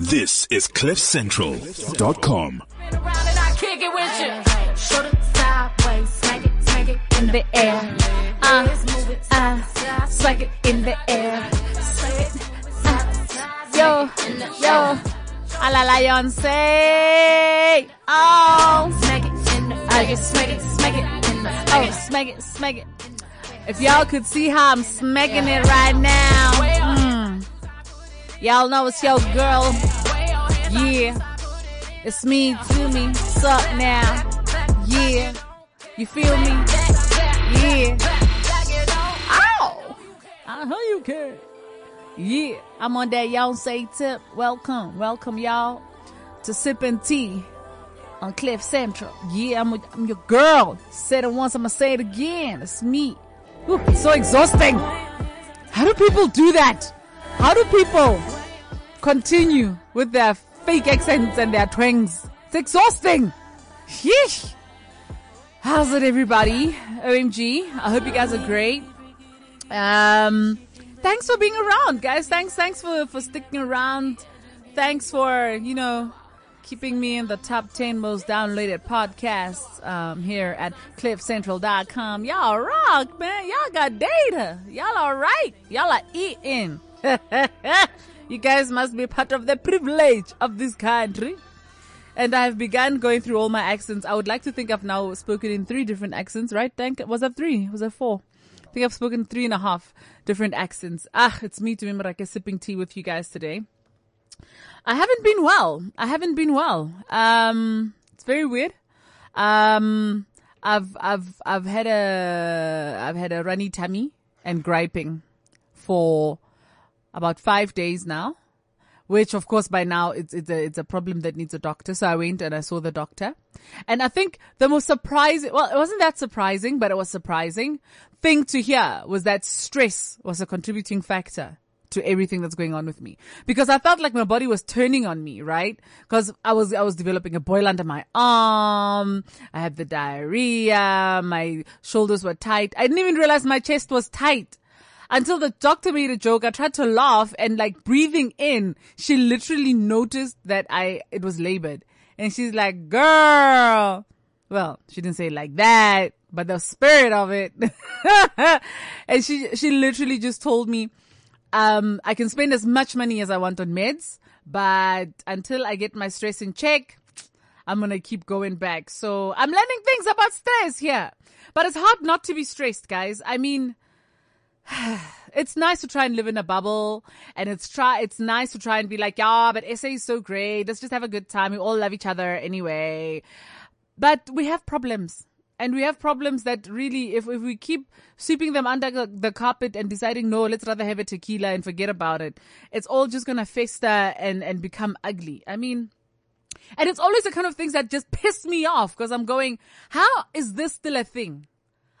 This is CliffCentral.com. Spin around and I kick it with you. Shoulder sideways, smack it, in the air. Uh, uh, smack it in the air. Uh, yo, yo, a la Leonce. Oh, smack it in the. Smack it, smack it in the air. Oh, smack it, smack it. If y'all could see how I'm smacking it right now. Mm. Y'all know it's your girl. Yeah. It's me, to me, sup now. Yeah. You feel me? Yeah. Ow! I know you can. Yeah. I'm on that y'all say tip. Welcome. Welcome y'all to sipping Tea on Cliff Central. Yeah, I'm, I'm your girl. Said it once, I'm gonna say it again. It's me. Ooh, it's so exhausting. How do people do that? How do people continue with their fake accents and their twangs? It's exhausting. Yeesh. How's it, everybody? OMG. I hope you guys are great. Um, thanks for being around, guys. Thanks, thanks for, for sticking around. Thanks for, you know, keeping me in the top 10 most downloaded podcasts um, here at cliffcentral.com. Y'all rock, man. Y'all got data. Y'all are right. Y'all are eating. you guys must be part of the privilege of this country. And I've begun going through all my accents. I would like to think I've now spoken in three different accents, right? Thank, was that three? Was that four? I think I've spoken three and a half different accents. Ah, it's me, Tumi Morake, sipping tea with you guys today. I haven't been well. I haven't been well. Um, it's very weird. Um, I've, I've, I've had a, I've had a runny tummy and griping for about five days now, which of course by now it's, it's a, it's a problem that needs a doctor. So I went and I saw the doctor and I think the most surprising, well, it wasn't that surprising, but it was surprising thing to hear was that stress was a contributing factor to everything that's going on with me because I felt like my body was turning on me, right? Because I was, I was developing a boil under my arm. I had the diarrhea. My shoulders were tight. I didn't even realize my chest was tight until the doctor made a joke. I tried to laugh and like breathing in, she literally noticed that I, it was labored and she's like, girl. Well, she didn't say it like that, but the spirit of it. and she, she literally just told me, um, I can spend as much money as I want on meds, but until I get my stress in check, I'm gonna keep going back. So I'm learning things about stress here. But it's hard not to be stressed, guys. I mean, it's nice to try and live in a bubble and it's try, it's nice to try and be like, yeah, but SA is so great. Let's just have a good time. We all love each other anyway. But we have problems and we have problems that really, if, if we keep sweeping them under the, carpet and deciding, no, let's rather have a tequila and forget about it, it's all just going to fester and, and become ugly. I mean, and it's always the kind of things that just piss me off because I'm going, how is this still a thing?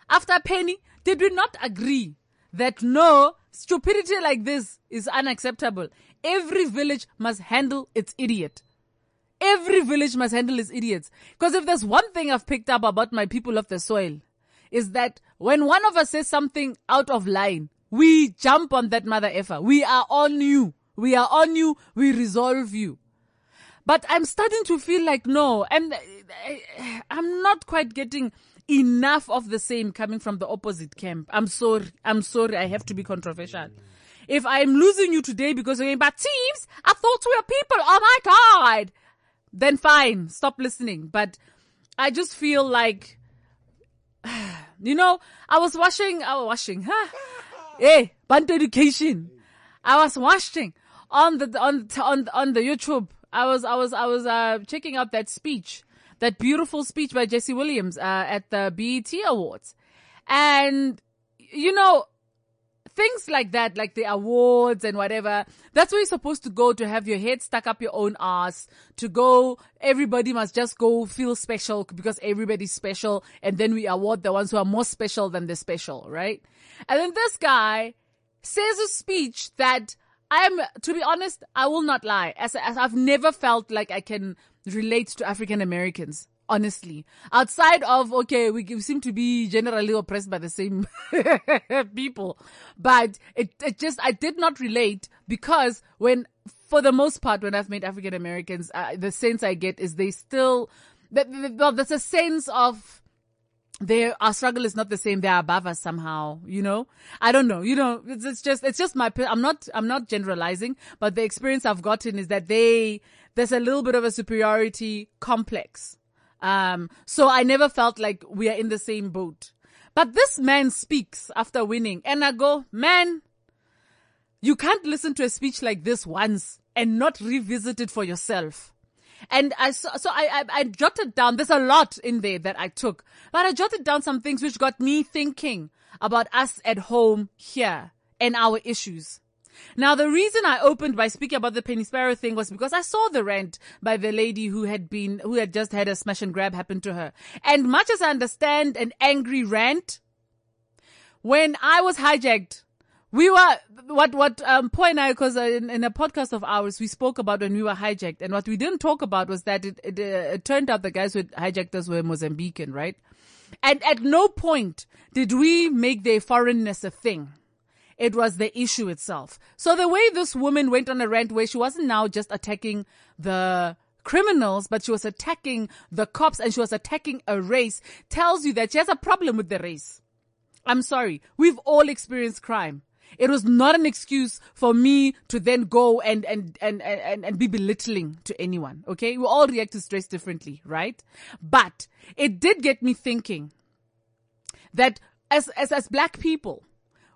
After Penny, did we not agree that no, stupidity like this is unacceptable? Every village must handle its idiot. Every village must handle its idiots. Because if there's one thing I've picked up about my people of the soil, is that when one of us says something out of line, we jump on that mother effer. We are on you. We are on you. We resolve you. But I'm starting to feel like no, and eh, eh, I'm not quite getting enough of the same coming from the opposite camp. I'm sorry. I'm sorry. I have to be controversial. If I'm losing you today because you're but thieves, I thought we were people. Oh my God. Then fine. Stop listening. But I just feel like, you know, I was washing, I was washing, huh? hey, Bantu education. I was watching on the, on, on, on the YouTube. I was, I was, I was, uh, checking out that speech, that beautiful speech by Jesse Williams, uh, at the BET Awards. And, you know, things like that, like the awards and whatever, that's where you're supposed to go to have your head stuck up your own ass, to go, everybody must just go feel special because everybody's special and then we award the ones who are more special than the special, right? And then this guy says a speech that I'm, to be honest, I will not lie. As, as I've never felt like I can relate to African Americans. Honestly, outside of, okay, we, we seem to be generally oppressed by the same people, but it, it just, I did not relate because when for the most part, when I've met African Americans, uh, the sense I get is they still, that, well, there's a sense of, their our struggle is not the same. They're above us somehow, you know. I don't know, you know. It's, it's just it's just my. I'm not I'm not generalizing, but the experience I've gotten is that they there's a little bit of a superiority complex. Um, so I never felt like we are in the same boat. But this man speaks after winning, and I go, man, you can't listen to a speech like this once and not revisit it for yourself. And I so, so I, I, I jotted down. There's a lot in there that I took, but I jotted down some things which got me thinking about us at home here and our issues. Now, the reason I opened by speaking about the Penny Sparrow thing was because I saw the rant by the lady who had been, who had just had a smash and grab happen to her. And much as I understand an angry rant, when I was hijacked we were what what um Po and I because uh, in, in, a podcast of ours we spoke about when we were hijacked. And what we didn't talk about was that it it, uh, it turned out the guys who hijacked us were Mozambican right? And at no point did we make their foreignness a thing it was the issue itself so the way this woman went on a rant where she wasn't now just attacking the criminals, but she was attacking the cops and she was attacking a race tells you that she has a problem with the race. I'm sorry. We've all experienced crime. It was not an excuse for me to then go and, and, and, and, and be belittling to anyone. Okay. We all react to stress differently, right? But it did get me thinking that as, as, as black people,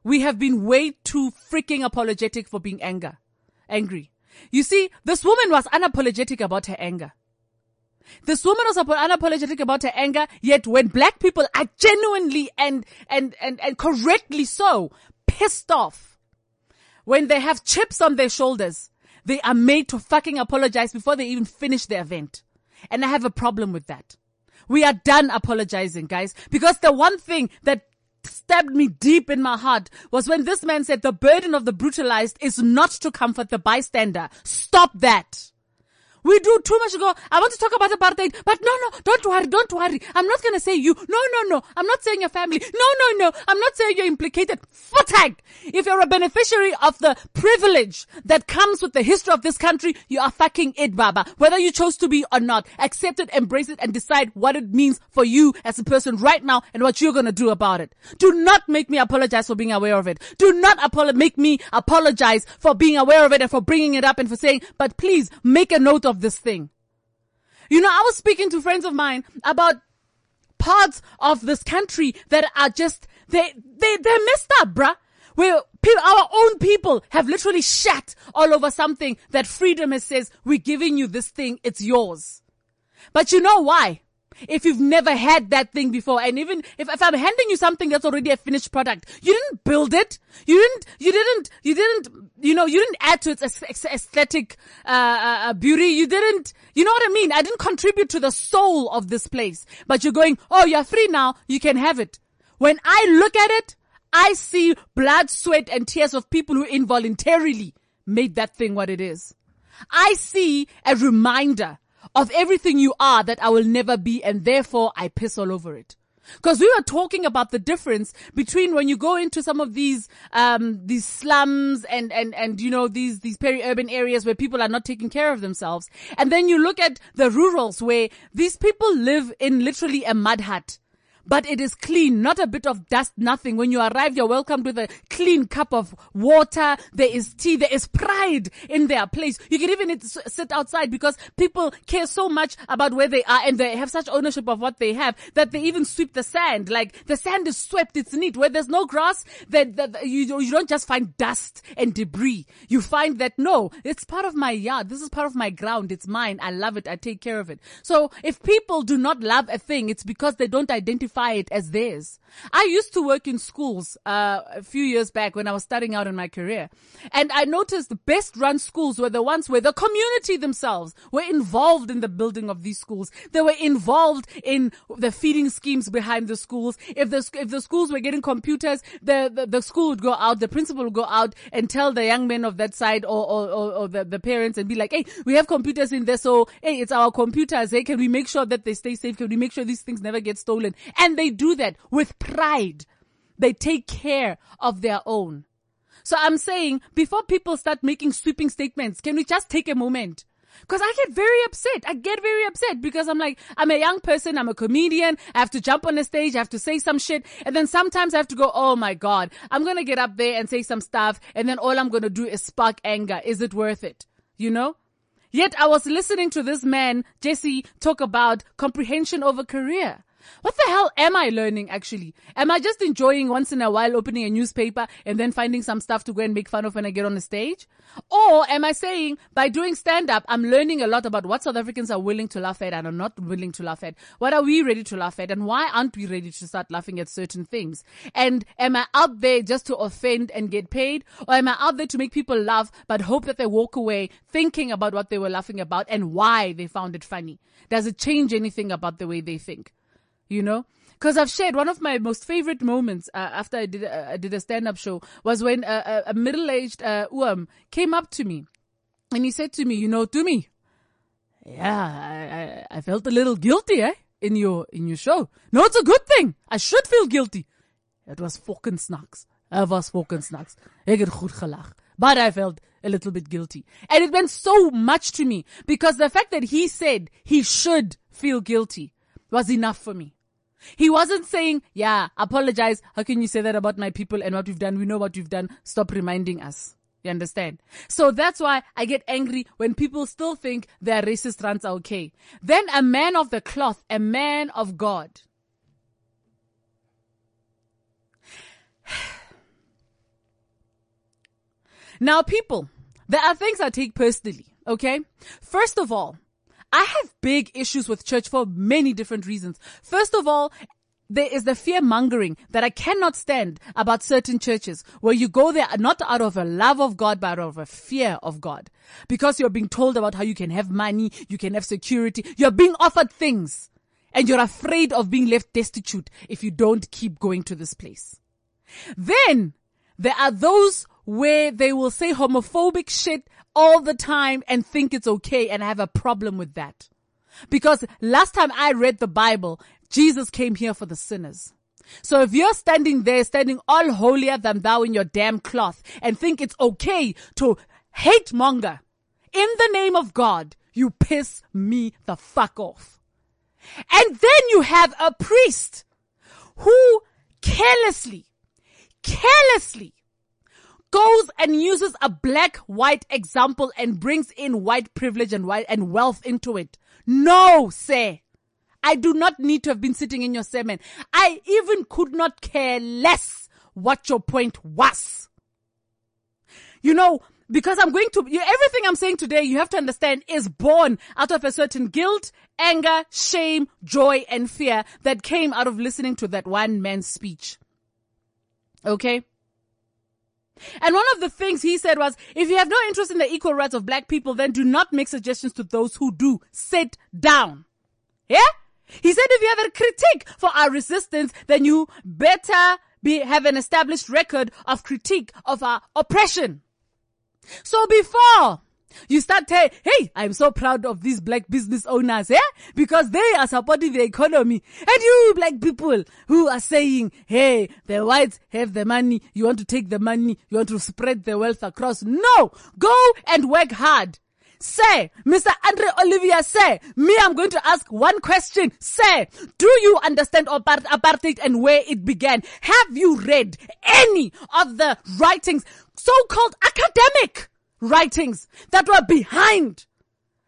we have been way too freaking apologetic for being anger, angry. You see, this woman was unapologetic about her anger. This woman was unapologetic about her anger, yet when black people are genuinely and, and, and, and correctly so pissed off when they have chips on their shoulders. They are made to fucking apologize before they even finish the event. And I have a problem with that. We are done apologizing, guys, because the one thing that stabbed me deep in my heart was when this man said the burden of the brutalized is not to comfort the bystander. Stop that. We do too much go, I want to talk about apartheid, but no, no, don't worry, don't worry. I'm not going to say you. No, no, no. I'm not saying your family. No, no, no. I'm not saying you're implicated. Futag! If you're a beneficiary of the privilege that comes with the history of this country, you are fucking it, Baba. Whether you chose to be or not, accept it, embrace it, and decide what it means for you as a person right now and what you're going to do about it. Do not make me apologize for being aware of it. Do not apolo- make me apologize for being aware of it and for bringing it up and for saying, but please make a note of of this thing. You know, I was speaking to friends of mine about parts of this country that are just, they, they, they're messed up, bruh. Where our own people have literally shat all over something that freedom has says, we're giving you this thing, it's yours. But you know why? If you've never had that thing before, and even if, if I'm handing you something that's already a finished product, you didn't build it. You didn't, you didn't, you didn't, you know, you didn't add to its aesthetic, uh, uh, uh, beauty. You didn't, you know what I mean? I didn't contribute to the soul of this place, but you're going, oh, you're free now. You can have it. When I look at it, I see blood, sweat, and tears of people who involuntarily made that thing what it is. I see a reminder of everything you are that I will never be and therefore I piss all over it. Because we were talking about the difference between when you go into some of these um, these slums and and and you know these these peri-urban areas where people are not taking care of themselves, and then you look at the rurals where these people live in literally a mud hut but it is clean, not a bit of dust, nothing. When you arrive, you're welcomed with a clean cup of water. There is tea. There is pride in their place. You can even sit outside because people care so much about where they are and they have such ownership of what they have that they even sweep the sand. Like the sand is swept. It's neat. Where there's no grass, that, you, you don't just find dust and debris. You find that no, it's part of my yard. This is part of my ground. It's mine. I love it. I take care of it. So if people do not love a thing, it's because they don't identify it as theirs. I used to work in schools uh, a few years back when I was starting out in my career, and I noticed the best run schools were the ones where the community themselves were involved in the building of these schools. They were involved in the feeding schemes behind the schools. If the if the schools were getting computers, the, the, the school would go out, the principal would go out and tell the young men of that side or or, or, or the, the parents and be like, hey, we have computers in there, so hey, it's our computers. Hey, can we make sure that they stay safe? Can we make sure these things never get stolen? And they do that with pride. They take care of their own. So I'm saying before people start making sweeping statements, can we just take a moment? Cause I get very upset. I get very upset because I'm like, I'm a young person. I'm a comedian. I have to jump on the stage. I have to say some shit. And then sometimes I have to go, Oh my God, I'm going to get up there and say some stuff. And then all I'm going to do is spark anger. Is it worth it? You know? Yet I was listening to this man, Jesse, talk about comprehension over career. What the hell am I learning actually? Am I just enjoying once in a while opening a newspaper and then finding some stuff to go and make fun of when I get on the stage? Or am I saying by doing stand up, I'm learning a lot about what South Africans are willing to laugh at and are not willing to laugh at? What are we ready to laugh at and why aren't we ready to start laughing at certain things? And am I out there just to offend and get paid? Or am I out there to make people laugh but hope that they walk away thinking about what they were laughing about and why they found it funny? Does it change anything about the way they think? You know? Cause I've shared one of my most favorite moments uh, after I did uh, I did a stand up show was when uh, a middle aged uh, came up to me, and he said to me, you know, to me, yeah, I, I, I felt a little guilty, eh, in your in your show. No, it's a good thing. I should feel guilty. It was fucking snacks. It was fucking snacks. Ek het goed gelag. But I felt a little bit guilty. And it meant so much to me because the fact that he said he should feel guilty was enough for me. He wasn't saying, yeah, apologize. How can you say that about my people and what we've done? We know what we've done. Stop reminding us. You understand? So that's why I get angry when people still think their racist rants are okay. Then a man of the cloth, a man of God. now people, there are things I take personally. Okay. First of all, I have big issues with church for many different reasons. First of all, there is the fear mongering that I cannot stand about certain churches where you go there not out of a love of God, but out of a fear of God. Because you're being told about how you can have money, you can have security, you're being offered things and you're afraid of being left destitute if you don't keep going to this place. Then there are those where they will say homophobic shit all the time and think it's okay and I have a problem with that. Because last time I read the Bible, Jesus came here for the sinners. So if you're standing there, standing all holier than thou in your damn cloth and think it's okay to hate monger in the name of God, you piss me the fuck off. And then you have a priest who carelessly, carelessly goes and uses a black white example and brings in white privilege and white and wealth into it. No, sir. I do not need to have been sitting in your sermon. I even could not care less what your point was. You know, because I'm going to, you, everything I'm saying today, you have to understand is born out of a certain guilt, anger, shame, joy, and fear that came out of listening to that one man's speech. Okay? And one of the things he said was, if you have no interest in the equal rights of black people, then do not make suggestions to those who do. Sit down. Yeah? He said if you have a critique for our resistance, then you better be, have an established record of critique of our oppression. So before you start saying, hey, I'm so proud of these black business owners, eh? Because they are supporting the economy. And you black people who are saying, hey, the whites have the money, you want to take the money, you want to spread the wealth across. No! Go and work hard. Say, Mr. Andre Olivier, say, me, I'm going to ask one question. Say, do you understand apartheid and where it began? Have you read any of the writings, so-called academic writings that were behind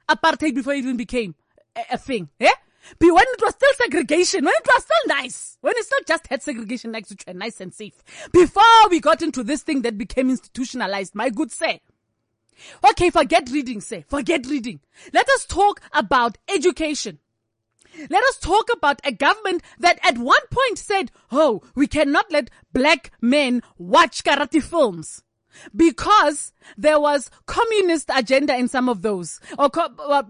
apartheid before it even became a, a thing. Yeah? Be when it was still segregation, when it was still nice, when it still just had segregation next to other, nice and safe. Before we got into this thing that became institutionalized, my good sir. Okay, forget reading, say. Forget reading. Let us talk about education. Let us talk about a government that at one point said, oh, we cannot let black men watch karate films because there was communist agenda in some of those or co-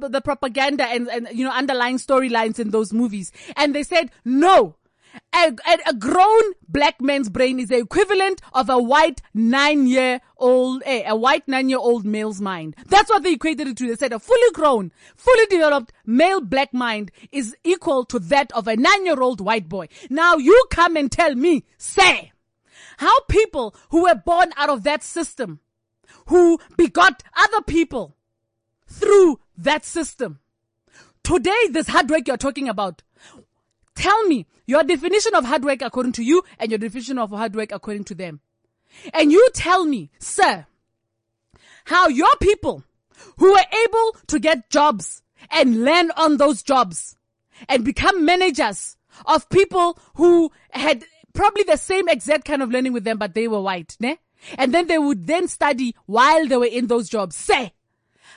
the propaganda and, and you know underlying storylines in those movies and they said no a, a, a, grown black man's brain is the equivalent of a white nine year old, eh, a white nine year old male's mind. That's what they equated it to. They said a fully grown, fully developed male black mind is equal to that of a nine year old white boy. Now you come and tell me, say, How people who were born out of that system, who begot other people through that system. Today, this hard work you're talking about, tell me your definition of hard work according to you and your definition of hard work according to them. And you tell me, sir, how your people who were able to get jobs and land on those jobs and become managers of people who had probably the same exact kind of learning with them, but they were white, ne? And then they would then study while they were in those jobs. Say,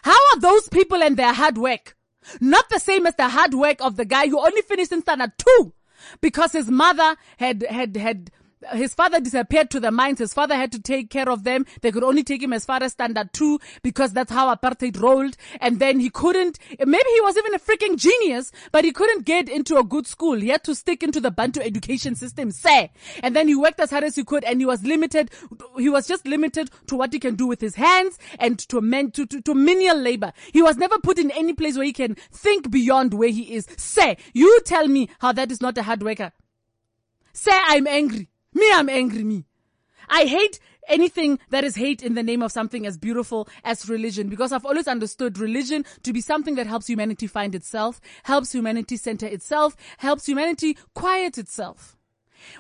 how are those people and their hard work not the same as the hard work of the guy who only finished in standard two because his mother had, had, had his father disappeared to the mines. His father had to take care of them. They could only take him as far as standard two because that's how apartheid rolled. And then he couldn't, maybe he was even a freaking genius, but he couldn't get into a good school. He had to stick into the Bantu education system, say. And then he worked as hard as he could and he was limited. He was just limited to what he can do with his hands and to men, to, to, to menial labor. He was never put in any place where he can think beyond where he is. Say, you tell me how that is not a hard worker. Say I'm angry. Me, I'm angry, me. I hate anything that is hate in the name of something as beautiful as religion because I've always understood religion to be something that helps humanity find itself, helps humanity center itself, helps humanity quiet itself.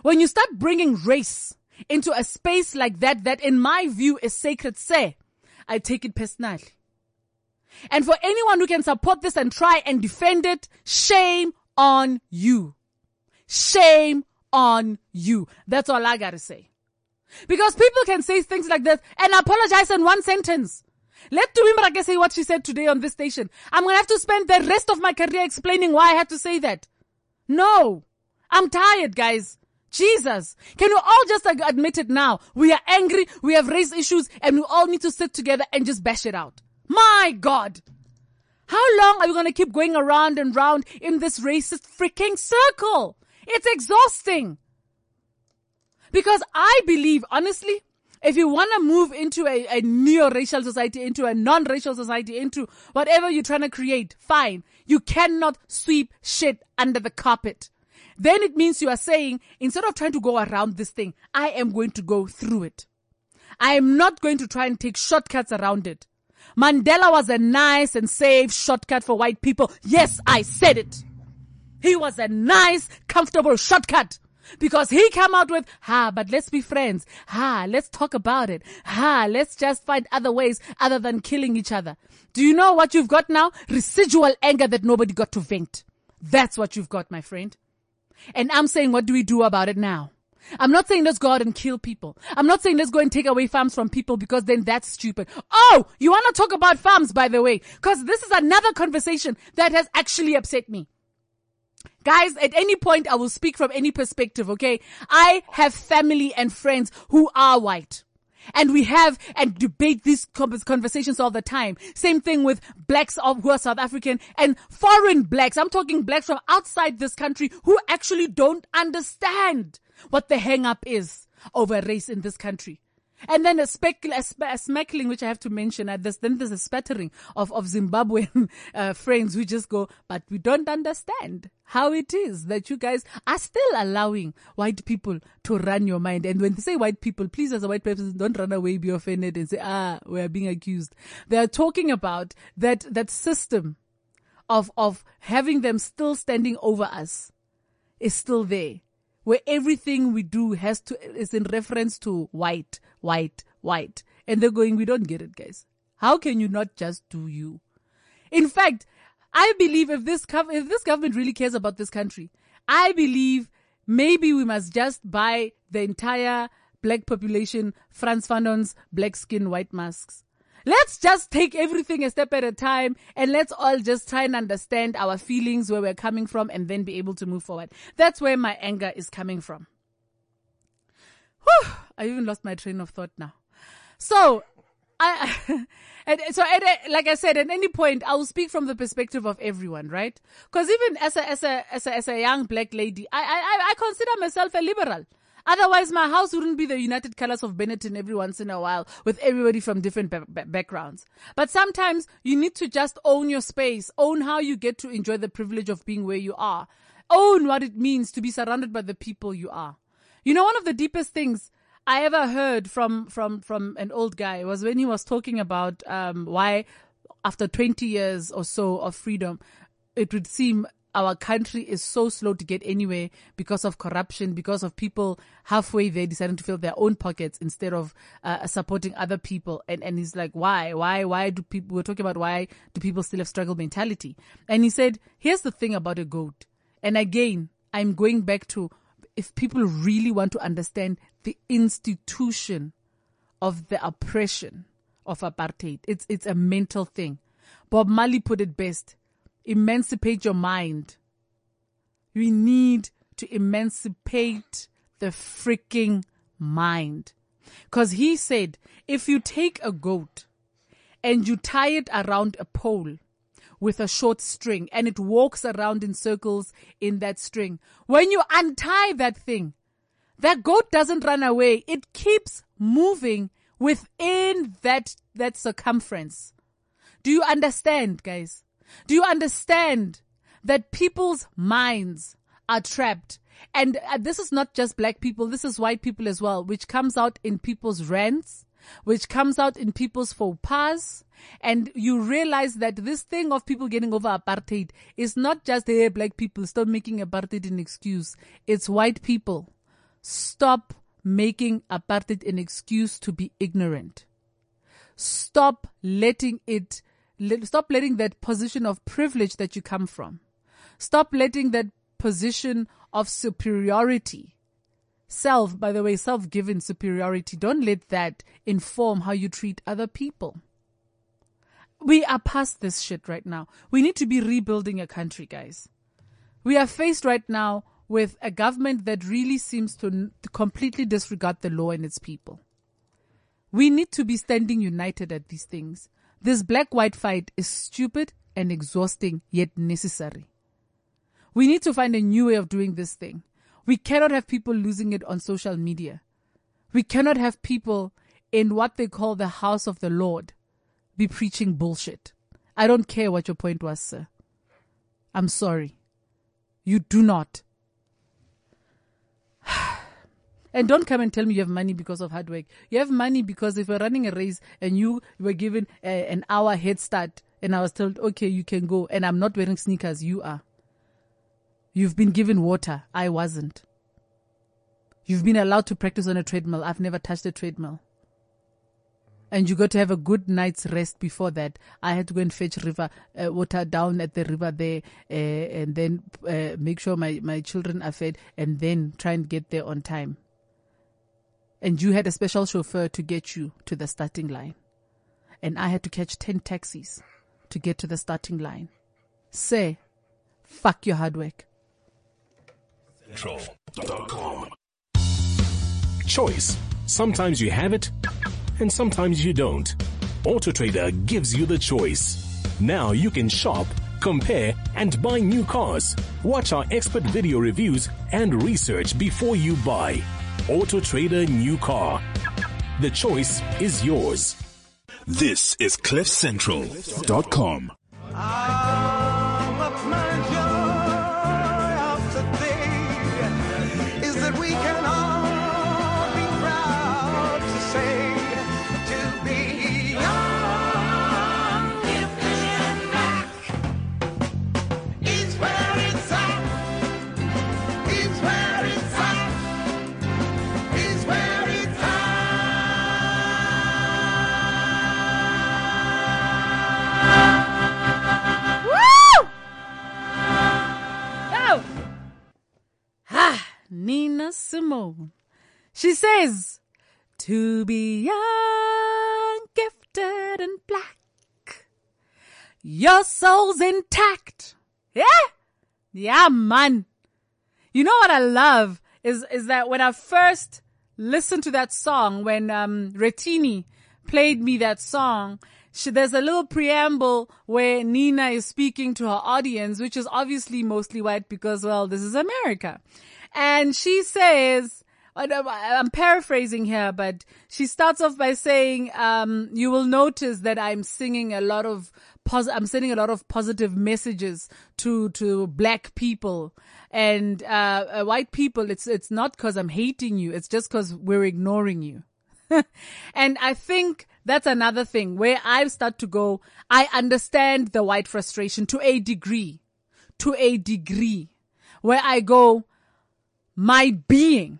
When you start bringing race into a space like that, that in my view is sacred, say, I take it personally. And for anyone who can support this and try and defend it, shame on you. Shame on you. That's all I gotta say. Because people can say things like this and apologize in one sentence. Let Tumi Morake say what she said today on this station. I'm gonna have to spend the rest of my career explaining why I had to say that. No. I'm tired, guys. Jesus. Can you all just admit it now? We are angry, we have raised issues, and we all need to sit together and just bash it out. My God. How long are we gonna keep going around and round in this racist freaking circle? It's exhausting. Because I believe, honestly, if you want to move into a, a neo-racial society, into a non-racial society, into whatever you're trying to create, fine. You cannot sweep shit under the carpet. Then it means you are saying, instead of trying to go around this thing, I am going to go through it. I am not going to try and take shortcuts around it. Mandela was a nice and safe shortcut for white people. Yes, I said it. He was a nice, comfortable shortcut. Because he came out with, ha, but let's be friends. Ha, let's talk about it. Ha, let's just find other ways other than killing each other. Do you know what you've got now? Residual anger that nobody got to vent. That's what you've got, my friend. And I'm saying, what do we do about it now? I'm not saying let's go out and kill people. I'm not saying let's go and take away farms from people because then that's stupid. Oh, you want to talk about farms, by the way, because this is another conversation that has actually upset me. Guys, at any point, I will speak from any perspective, okay? I have family and friends who are white. And we have and debate these conversations all the time. Same thing with blacks who are South African and foreign blacks. I'm talking blacks from outside this country who actually don't understand what the hang up is over race in this country. And then a, spec, a, sp- a smackling, which I have to mention at this, then there's a spattering of, of Zimbabwean uh, friends who just go, but we don't understand how it is that you guys are still allowing white people to run your mind. And when they say white people, please as a white person, don't run away, be offended and say, ah, we are being accused. They are talking about that, that system of, of having them still standing over us is still there where everything we do has to is in reference to white, white, white. And they're going, we don't get it, guys. How can you not just do you? In fact, I believe if this if this government really cares about this country, I believe maybe we must just buy the entire black population Frantz Fanon's black skin white masks. Let's just take everything a step at a time and let's all just try and understand our feelings, where we're coming from, and then be able to move forward. That's where my anger is coming from. Whew, I even lost my train of thought now. So, I, and so at a, uh, like I said, at any point, I will speak from the perspective of everyone, right? Because even as a, as a, as a, as a young black lady, I, I, I consider myself a liberal. Otherwise, my house wouldn't be the united colors of Benetton every once in a while with everybody from different ba- backgrounds. But sometimes you need to just own your space, own how you get to enjoy the privilege of being where you are, own what it means to be surrounded by the people you are. You know, one of the deepest things I ever heard from from from an old guy was when he was talking about um, why after 20 years or so of freedom, it would seem our country is so slow to get anywhere because of corruption, because of people halfway there deciding to fill their own pockets instead of uh, supporting other people. And, and he's like, why, why, why do people, we're talking about why do people still have struggle mentality? And he said, here's the thing about a goat. And again, I'm going back to if people really want to understand the institution of the oppression of apartheid, it's, it's a mental thing. Bob Marley put it best emancipate your mind. We need to emancipate the freaking mind. Cause he said, if you take a goat and you tie it around a pole with a short string and it walks around in circles in that string, when you untie that thing, that goat doesn't run away. It keeps moving within that, that circumference. Do you understand, guys? Do you understand that people's minds are trapped? And uh, this is not just black people, this is white people as well, which comes out in people's rants, which comes out in people's faux pas. And you realize that this thing of people getting over apartheid is not just, hey, black people, stop making apartheid an excuse. It's white people. Stop making apartheid an excuse to be ignorant. Stop letting it stop letting that position of privilege that you come from. Stop letting that position of superiority. Self, by the way, self-given superiority. Don't let that inform how you treat other people. We are past this shit right now. We need to be rebuilding a country, guys. We are faced right now with a government that really seems to completely disregard the law and its people. We need to be standing united at these things. This black white fight is stupid and exhausting yet necessary. We need to find a new way of doing this thing. We cannot have people losing it on social media. We cannot have people in what they call the house of the Lord be preaching bullshit. I don't care what your point was, sir. I'm sorry. You do not. And don't come and tell me you have money because of hard work. You have money because if you're running a race and you were given a, an hour head start and I was told, okay, you can go and I'm not wearing sneakers, you are. You've been given water. I wasn't. You've been allowed to practice on a treadmill. I've never touched a treadmill. And you got to have a good night's rest before that. I had to go and fetch river uh, water down at the river there, uh, and then uh, make sure my my children are fed, and then try and get there on time and you had a special chauffeur to get you to the starting line. And I had to catch 10 taxis to get to the starting line. Say, fuck your hard work. Choice. Sometimes you have it, and sometimes you don't. AutoTrader gives you the choice. Now you can shop, compare, and buy new cars. Watch our expert video reviews and research before you buy. Auto Trader New Car. The choice is yours. This is CliffCentral.com. Nina Simone. She says, to be young, gifted, and black. Your soul's intact. Yeah? Yeah, man. You know what I love is, is that when I first listened to that song, when, um, Retini played me that song, she, there's a little preamble where Nina is speaking to her audience, which is obviously mostly white because, well, this is America. And she says, I'm paraphrasing here, but she starts off by saying, um, you will notice that I'm singing a lot of pos- I'm sending a lot of positive messages to to black people and uh, uh, white people. It's it's not because I'm hating you. It's just because we're ignoring you. and I think that's another thing where I start to go. I understand the white frustration to a degree, to a degree, where I go, my being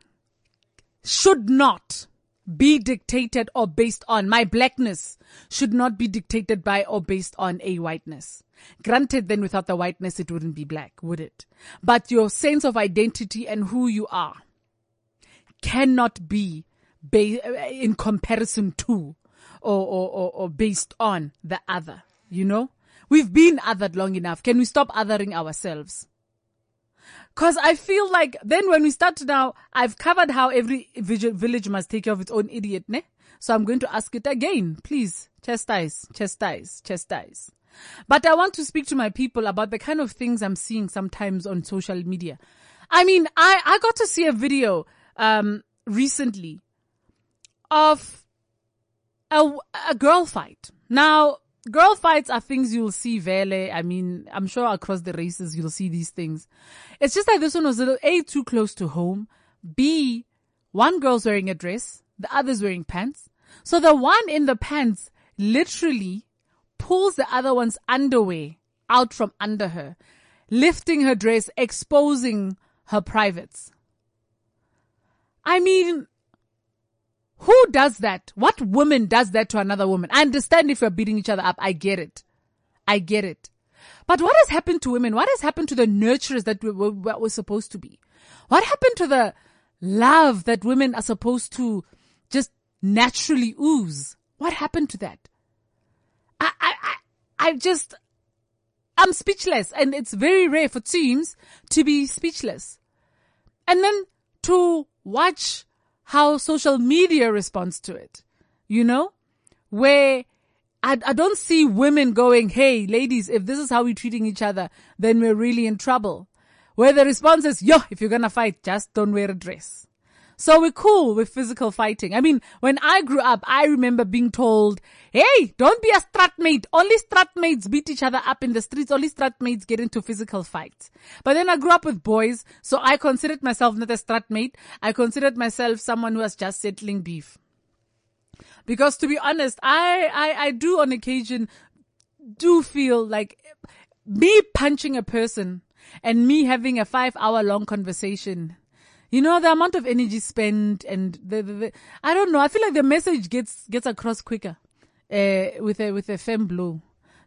should not be dictated or based on my blackness should not be dictated by or based on a whiteness. Granted, then without the whiteness, it wouldn't be black, would it? But your sense of identity and who you are cannot be ba- in comparison to or, or, or, or based on the other. You know, we've been othered long enough. Can we stop othering ourselves? Cause I feel like then when we start now, I've covered how every village must take care of its own idiot, ne? So I'm going to ask it again. Please, chastise, chastise, chastise. But I want to speak to my people about the kind of things I'm seeing sometimes on social media. I mean, I, I got to see a video, um, recently of a, a girl fight. Now, girl fights are things you'll see vele. I mean, I'm sure across the races you'll see these things. It's just that this one was a little A, too close to home. B, one girl's wearing a dress, the other's wearing pants. So the one in the pants literally pulls the other one's underwear out from under her, lifting her dress, exposing her privates. I mean, who does that? What woman does that to another woman? I understand if you're beating each other up. I get it. I get it. But what has happened to women? What has happened to the nurturers that we were, supposed to be? What happened to the love that women are supposed to just naturally ooze? What happened to that? I, I, I, I just, I'm speechless and it's very rare for teams to be speechless. And then to watch how social media responds to it, you know, where I, I don't see women going, Hey, ladies, if this is how we're treating each other, then we're really in trouble. Where the response is, yo, if you're going to fight, just don't wear a dress. So we're cool with physical fighting. I mean, when I grew up, I remember being told, Hey, don't be a strut mate. Only strut mates beat each other up in the streets. Only strut mates get into physical fights. But then I grew up with boys. So I considered myself not a strut mate. I considered myself someone who was just settling beef. Because to be honest, I, I, I do on occasion do feel like me punching a person and me having a five hour long conversation you know, the amount of energy spent and the, the, the, I don't know. I feel like the message gets, gets across quicker, uh, with a, with a firm blow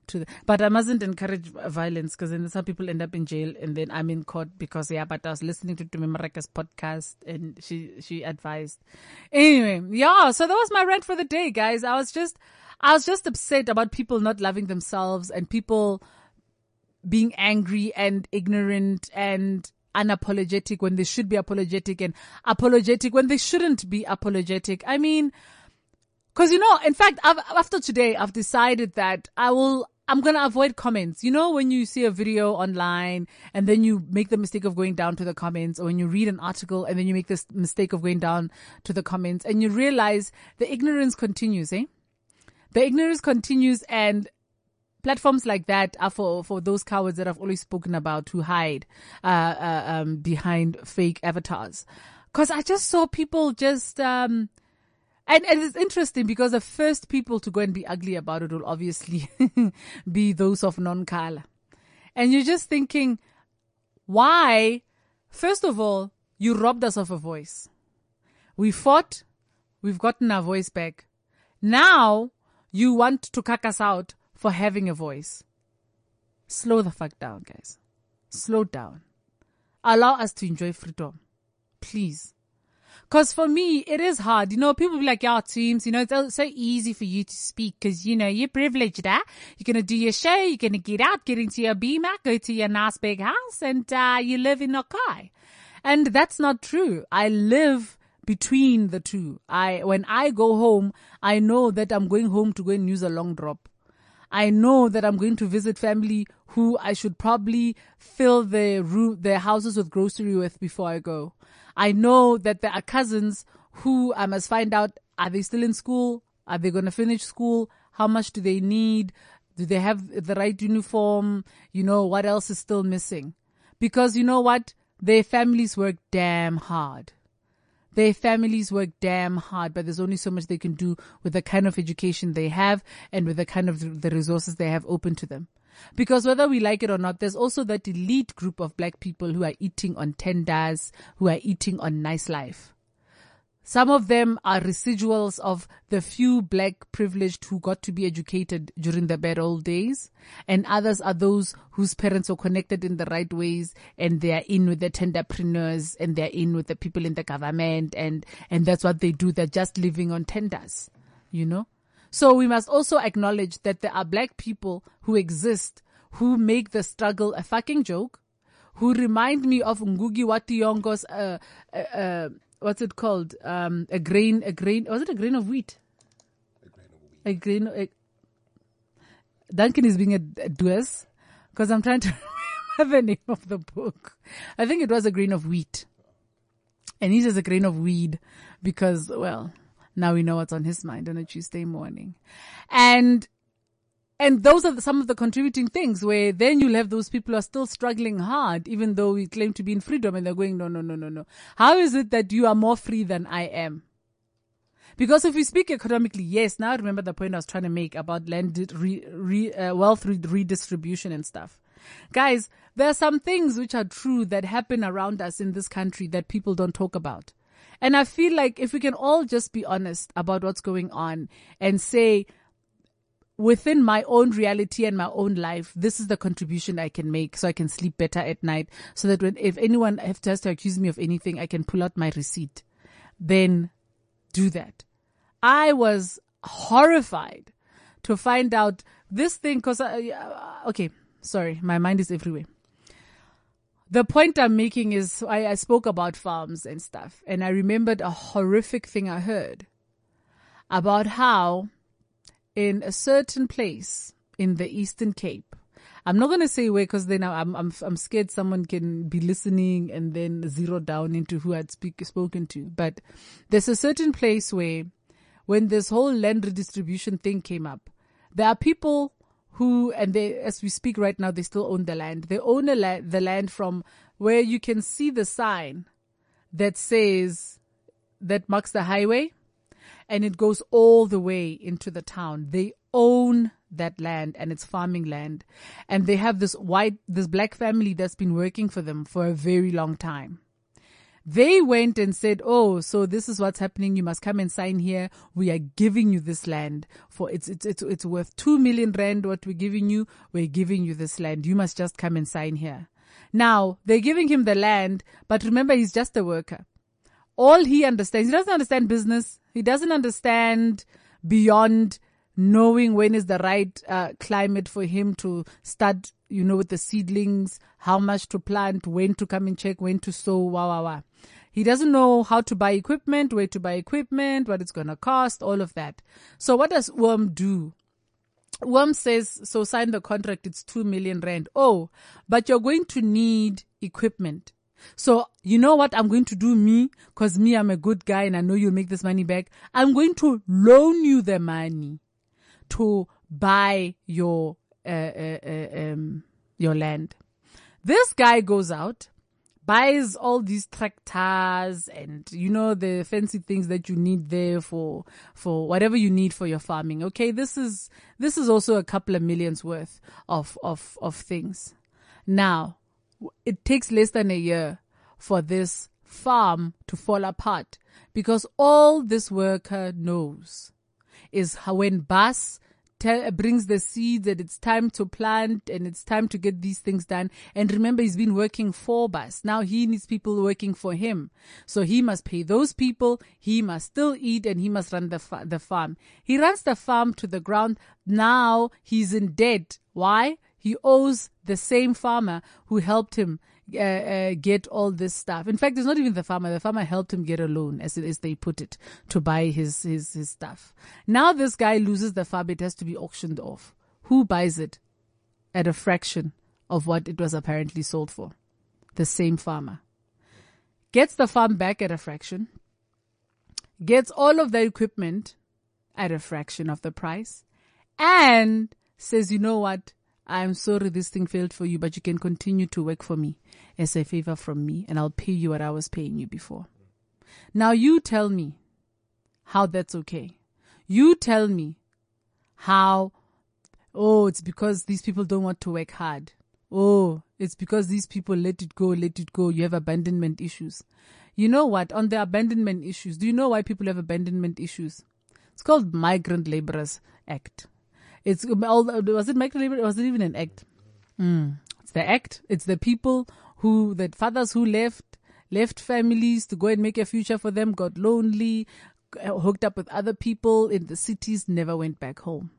to the, but I mustn't encourage violence because then some people end up in jail and then I'm in court because, yeah, but I was listening to Tumi Morake's podcast and she, she advised. Anyway, yeah, so that was my rant for the day, guys. I was just, I was just upset about people not loving themselves and people being angry and ignorant and unapologetic when they should be apologetic and apologetic when they shouldn't be apologetic. I mean, cause you know, in fact, I've, after today, I've decided that I will, I'm going to avoid comments. You know, when you see a video online and then you make the mistake of going down to the comments or when you read an article and then you make this mistake of going down to the comments and you realize the ignorance continues, eh? The ignorance continues and platforms like that are for, for those cowards that I've always spoken about who hide uh, uh, um, behind fake avatars. Because I just saw people just, um, and, and it's interesting because the first people to go and be ugly about it will obviously be those of non-color. And you're just thinking, why? First of all, you robbed us of a voice. We fought. We've gotten our voice back. Now you want to cuck us out for having a voice. Slow the fuck down, guys. Slow down. Allow us to enjoy freedom. Please. Cause for me, it is hard. You know, people be like, yeah, teams, you know, it's so easy for you to speak because, you know, you're privileged, eh? You're going to do your show. You're going to get out, get into your beamer, go to your nice big house and, uh, you live in Okai. And that's not true. I live between the two. I, when I go home, I know that I'm going home to go and use a long drop. I know that I'm going to visit family who I should probably fill their room, their houses with grocery with before I go. I know that there are cousins who um, I must find out, are they still in school? Are they going to finish school? How much do they need? Do they have the right uniform? You know, what else is still missing? Because you know what? Their families work damn hard. Their families work damn hard, but there's only so much they can do with the kind of education they have and with the kind of the resources they have open to them. Because whether we like it or not, there's also that elite group of black people who are eating on tenders, who are eating on nice life. Some of them are residuals of the few black privileged who got to be educated during the bad old days. And others are those whose parents were connected in the right ways and they are in with the tenderpreneurs and they're in with the people in the government and, and that's what they do. They're just living on tenders, you know? So we must also acknowledge that there are black people who exist who make the struggle a fucking joke, who remind me of Ngugi wa Thiongo's, uh, uh, uh, what's it called? Um, a grain, a grain, was it a grain of wheat? A grain of, a, Duncan is being a, a because I'm trying to remember the name of the book. I think it was a grain of wheat. And he says a grain of weed because, well, now we know what's on his mind on a Tuesday morning. And and those are the, some of the contributing things where then you'll have those people who are still struggling hard, even though we claim to be in freedom and they're going, no, no, no, no, no. How is it that you are more free than I am? Because if we speak economically, yes, now I remember the point I was trying to make about land, re, re, uh, wealth re- redistribution and stuff. Guys, there are some things which are true that happen around us in this country that people don't talk about. And I feel like if we can all just be honest about what's going on and say, within my own reality and my own life, this is the contribution I can make so I can sleep better at night. So that when, if anyone has to accuse me of anything, I can pull out my receipt. Then do that. I was horrified to find out this thing cause I, uh, okay, sorry, my mind is everywhere. The point I'm making is I, I spoke about farms and stuff and I remembered a horrific thing I heard about how in a certain place in the Eastern Cape. I'm not going to say where because then I'm, I'm, I'm scared someone can be listening and then zero down into who I'd speak, spoken to. But there's a certain place where when this whole land redistribution thing came up, there are people who, and they, as we speak right now, they still own the land. They own la- the land from where you can see the sign that says, that marks the highway and it goes all the way into the town. They own that land and it's farming land. And they have this white, this black family that's been working for them for a very long time. They went and said, Oh, so this is what's happening. You must come and sign here. We are giving you this land for it's, it's, it's, it's worth two million rand. What we're giving you, we're giving you this land. You must just come and sign here. Now they're giving him the land, but remember he's just a worker all he understands, he doesn't understand business. He doesn't understand beyond knowing when is the right uh, climate for him to start, you know, with the seedlings, how much to plant, when to come and check, when to sow, wow, wow, wow. He doesn't know how to buy equipment, where to buy equipment, what it's going to cost, all of that. So what does Worm do? Worm says, so sign the contract, it's two million rand. Oh, but you're going to need equipment. So you know what I'm going to do me? Cause me, I'm a good guy and I know you'll make this money back. I'm going to loan you the money to buy your, uh, uh, uh, um, your land. This guy goes out, buys all these tractors and you know the fancy things that you need there for for whatever you need for your farming okay this is this is also a couple of millions worth of of of things now it takes less than a year for this farm to fall apart because all this worker knows is how when Baas tell, brings the seeds and it's time to plant and it's time to get these things done. And remember, he's been working for Baas. Now he needs people working for him. So he must pay those people. He must still eat and he must run the, fa- the farm. He runs the farm to the ground. Now he's in debt. Why? He owes the same farmer who helped him uh, uh, get all this stuff. In fact, it's not even the farmer. The farmer helped him get a loan, as, as they put it, to buy his, his, his stuff. Now this guy loses the farm. It has to be auctioned off. Who buys it at a fraction of what it was apparently sold for? The same farmer. Gets the farm back at a fraction. Gets all of the equipment at a fraction of the price. And says, you know what? I'm sorry this thing failed for you, but you can continue to work for me as a favor from me and I'll pay you what I was paying you before. Now you tell me how that's okay. You tell me how, oh, it's because these people don't want to work hard. Oh, it's because these people let it go, let it go. You have abandonment issues. You know what? On the abandonment issues, do you know why people have abandonment issues? It's called Migrant Laborers Act. It's all, was it migrant labor? Was it even an act? Mm. It's the act. It's the people who, the fathers who left, left families to go and make a future for them, got lonely, hooked up with other people in the cities, never went back home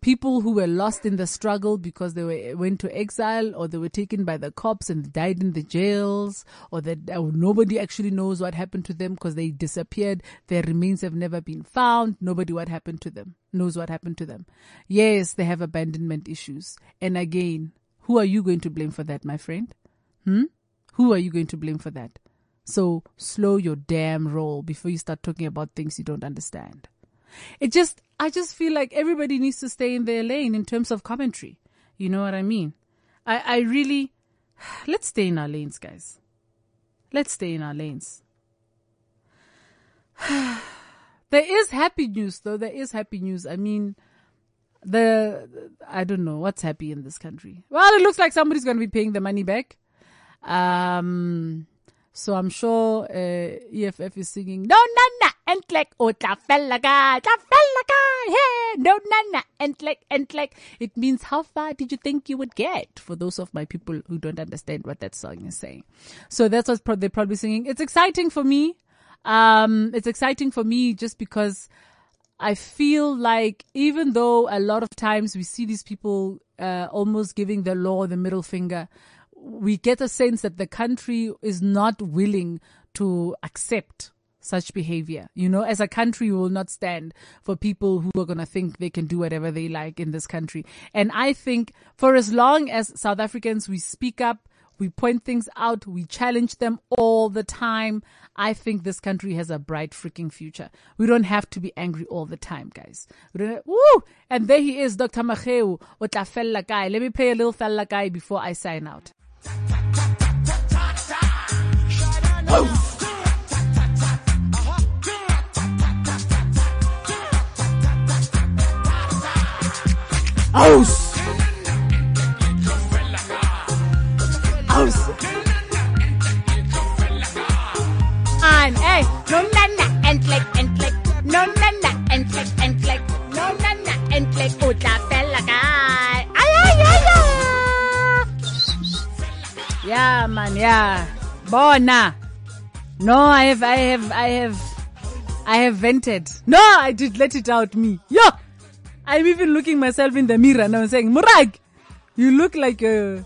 people who were lost in the struggle because they were, went to exile or they were taken by the cops and died in the jails or that uh, nobody actually knows what happened to them because they disappeared. Their remains have never been found. Nobody what happened to them knows what happened to them. Yes, they have abandonment issues. And again, who are you going to blame for that, my friend? Hmm? Who are you going to blame for that? So slow your damn roll before you start talking about things you don't understand. It just, I just feel like everybody needs to stay in their lane in terms of commentary. You know what I mean? I, I really, let's stay in our lanes, guys. Let's stay in our lanes. there is happy news though. There is happy news. I mean, the, I don't know what's happy in this country. Well, it looks like somebody's going to be paying the money back. Um, so I'm sure uh, EFF is singing No no No Nana Entlek O Tafelaga Tafelaga Hey No Nana Entlek Entlek. It means how far did you think you would get? For those of my people who don't understand what that song is saying, so that's what they're probably singing. It's exciting for me. Um, it's exciting for me just because I feel like even though a lot of times we see these people uh, almost giving the law the middle finger we get a sense that the country is not willing to accept such behavior. You know, as a country, we will not stand for people who are going to think they can do whatever they like in this country. And I think for as long as South Africans, we speak up, we point things out, we challenge them all the time. I think this country has a bright freaking future. We don't have to be angry all the time, guys. Woo! And there he is, Dr. Macheu, Let me play a little fella guy before I sign out. Aus! Aus! Ein, ey, no na endlich, endlich, no na endlich, endlich, no na endlich, oh, utla fella guy. Ay, ay, ay, ay. Yeah, man, yeah. Bona. No, I have, I have, I have, I have vented. No, I did let it out me. Yo! I'm even looking myself in the mirror now and saying, Murag, you look like uh,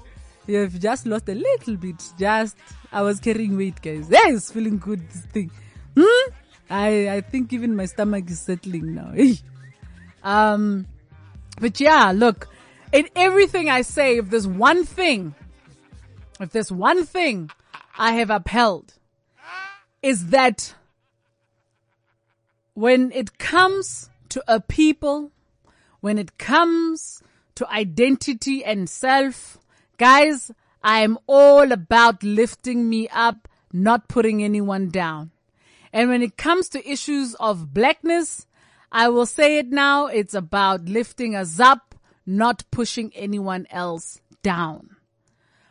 you've just lost a little bit. Just, I was carrying weight, guys. Yes, feeling good, this thing. Hmm? I, I think even my stomach is settling now. um, but yeah, look, in everything I say, if there's one thing, if there's one thing I have upheld, is that when it comes to a people when it comes to identity and self, guys, I am all about lifting me up, not putting anyone down. And when it comes to issues of blackness, I will say it now, it's about lifting us up, not pushing anyone else down.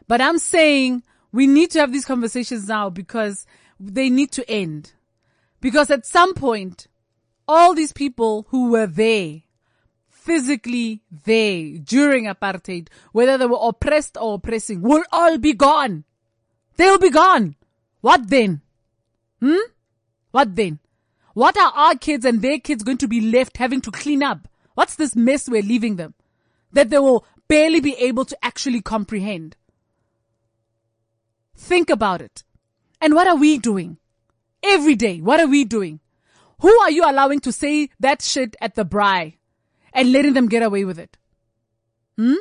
But I'm saying we need to have these conversations now because they need to end. Because at some point, all these people who were there, physically there during apartheid, whether they were oppressed or oppressing, will all be gone. They'll be gone. What then? Hmm? What then? What are our kids and their kids going to be left having to clean up? What's this mess we're leaving them? That they will barely be able to actually comprehend. Think about it. And what are we doing? Every day, what are we doing? Who are you allowing to say that shit at the braai? And letting them get away with it. Hmm?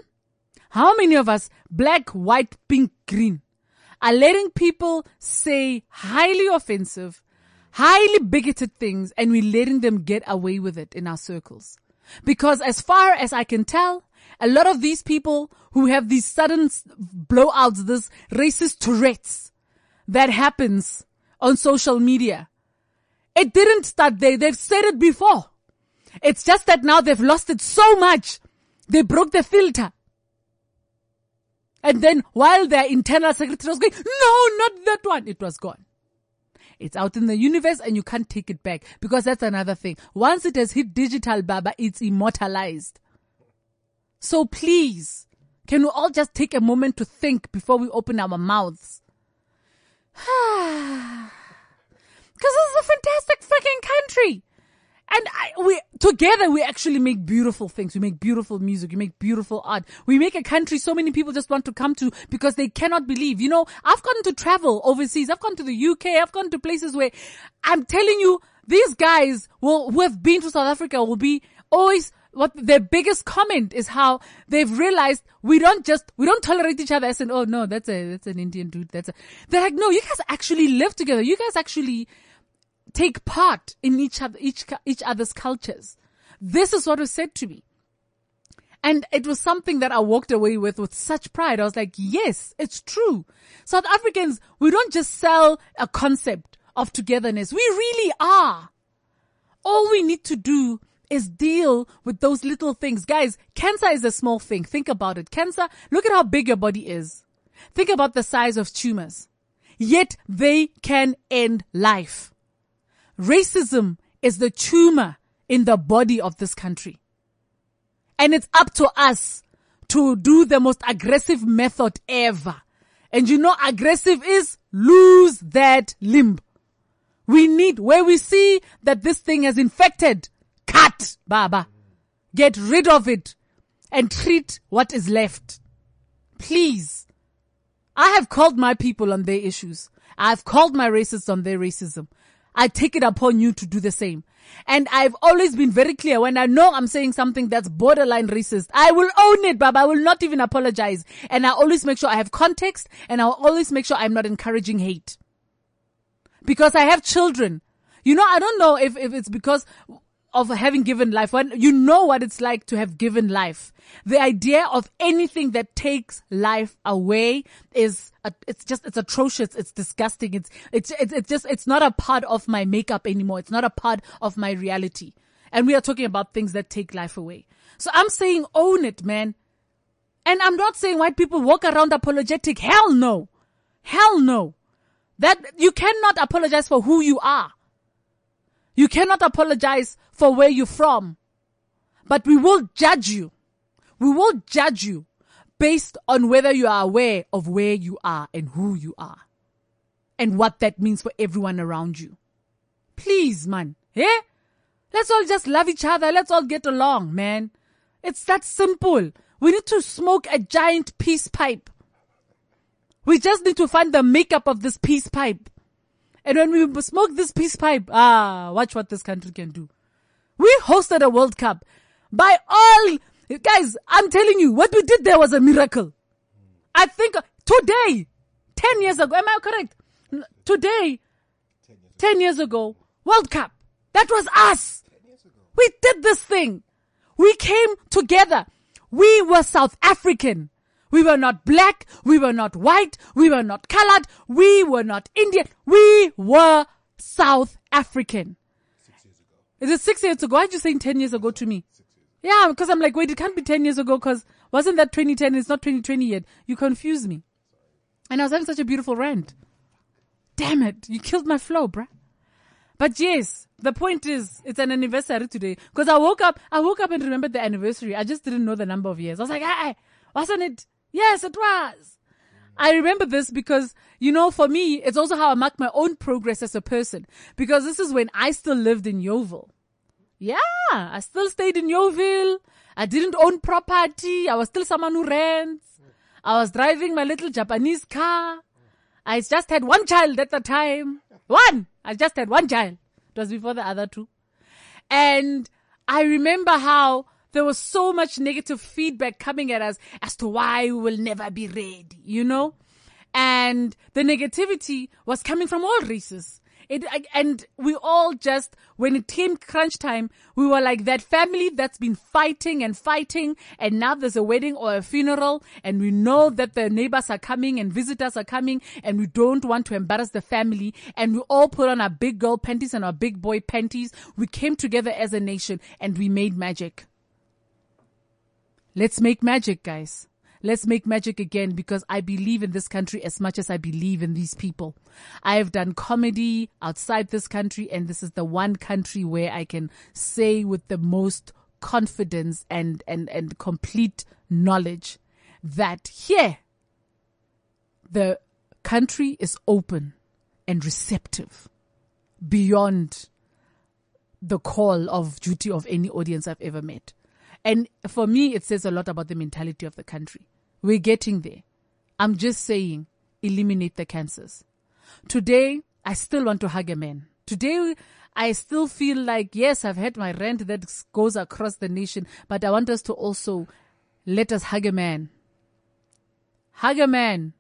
How many of us, black, white, pink, green, are letting people say highly offensive, highly bigoted things and we're letting them get away with it in our circles? Because as far as I can tell, a lot of these people who have these sudden blowouts, this racist Tourette's that happens on social media, it didn't start there. They've said it before. It's just that now they've lost it so much. They broke the filter. And then while their internal secretary was going, no, not that one, it was gone. It's out in the universe and you can't take it back because that's another thing. Once it has hit digital, Baba, it's immortalized. So please, can we all just take a moment to think before we open our mouths? Because this is a fantastic freaking country. And I, we, together we actually make beautiful things. We make beautiful music. We make beautiful art. We make a country so many people just want to come to because they cannot believe. You know, I've gone to travel overseas. I've gone to the UK. I've gone to places where I'm telling you, these guys will, who have been to South Africa will be always, what their biggest comment is how they've realized we don't just, we don't tolerate each other as an, oh no, that's a, that's an Indian dude. That's a, they're like, no, you guys actually live together. You guys actually, take part in each other, each, each other's cultures. This is what was said to me. And it was something that I walked away with with such pride. I was like, yes, it's true. South Africans, we don't just sell a concept of togetherness. We really are. All we need to do is deal with those little things. Guys, cancer is a small thing. Think about it. Cancer, look at how big your body is. Think about the size of tumors. Yet they can end life. Racism is the tumor in the body of this country. And it's up to us to do the most aggressive method ever. And you know, aggressive is lose that limb. We need, where we see that this thing has infected, cut, Baba. Get rid of it and treat what is left. Please. I have called my people on their issues. I've called my racists on their racism. I take it upon you to do the same. And I've always been very clear when I know I'm saying something that's borderline racist. I will own it, Baba. I will not even apologize. And I always make sure I have context and I'll always make sure I'm not encouraging hate. Because I have children. You know, I don't know if, if it's because of having given life. When you know what it's like to have given life, the idea of anything that takes life away is, it's just, it's atrocious. It's disgusting. It's, it's, it's, it's just, it's not a part of my makeup anymore. It's not a part of my reality. And we are talking about things that take life away. So I'm saying own it, man. And I'm not saying white people walk around apologetic. Hell no. Hell no. That, you cannot apologize for who you are. You cannot apologize for where you're from. But we will judge you. We will judge you based on whether you are aware of where you are and who you are. And what that means for everyone around you. Please, man. Eh? Let's all just love each other. Let's all get along, man. It's that simple. We need to smoke a giant peace pipe. We just need to find the makeup of this peace pipe. And when we smoke this peace pipe, ah, watch what this country can do. We hosted a World Cup. By all, guys, I'm telling you, what we did there was a miracle. I think today, 10 years ago, am I correct? Today, 10 years ago, World Cup. That was us. We did this thing. We came together. We were South African. We were not black. We were not white. We were not colored. We were not Indian. We were South African. Is it six years ago? Why are you saying 10 years ago to me? Yeah, because I'm like, wait, it can't be 10 years ago because wasn't that 2010? It's not 2020 yet. You confuse me. And I was having such a beautiful rant. Damn it. You killed my flow, bruh. But yes, the point is, it's an anniversary today. Cause I woke up, I woke up and remembered the anniversary. I just didn't know the number of years. I was like, hey, wasn't it? Yes, it was. I remember this because, you know, for me, it's also how I mark my own progress as a person. Because this is when I still lived in Yeoville. Yeah, I still stayed in Yeoville. I didn't own property. I was still someone who rents. I was driving my little Japanese car. I just had one child at the time. One. I just had one child. It was before the other two. And I remember how there was so much negative feedback coming at us as to why we will never be ready, you know? And the negativity was coming from all races. It and we all just when it came crunch time, we were like that family that's been fighting and fighting, and now there's a wedding or a funeral, and we know that the neighbors are coming and visitors are coming, and we don't want to embarrass the family, and we all put on our big girl panties and our big boy panties. We came together as a nation and we made magic. Let's make magic, guys. Let's make magic again because I believe in this country as much as I believe in these people. I have done comedy outside this country and this is the one country where I can say with the most confidence and, and, and complete knowledge that here the country is open and receptive beyond the call of duty of any audience I've ever met. And for me, it says a lot about the mentality of the country. We're getting there. I'm just saying, eliminate the cancers. Today, I still want to hug a man. Today, I still feel like, yes, I've had my rant that goes across the nation, but I want us to also let us hug a man. Hug a man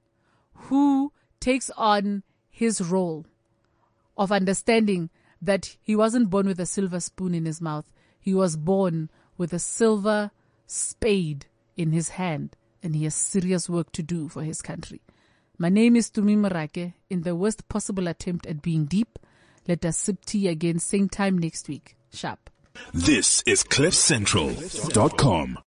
who takes on his role of understanding that he wasn't born with a silver spoon in his mouth. He was born with a silver spade in his hand and he has serious work to do for his country. My name is Tumi Morake. In the worst possible attempt at being deep, let us sip tea again same time next week. Sharp. This is CliffCentral.com.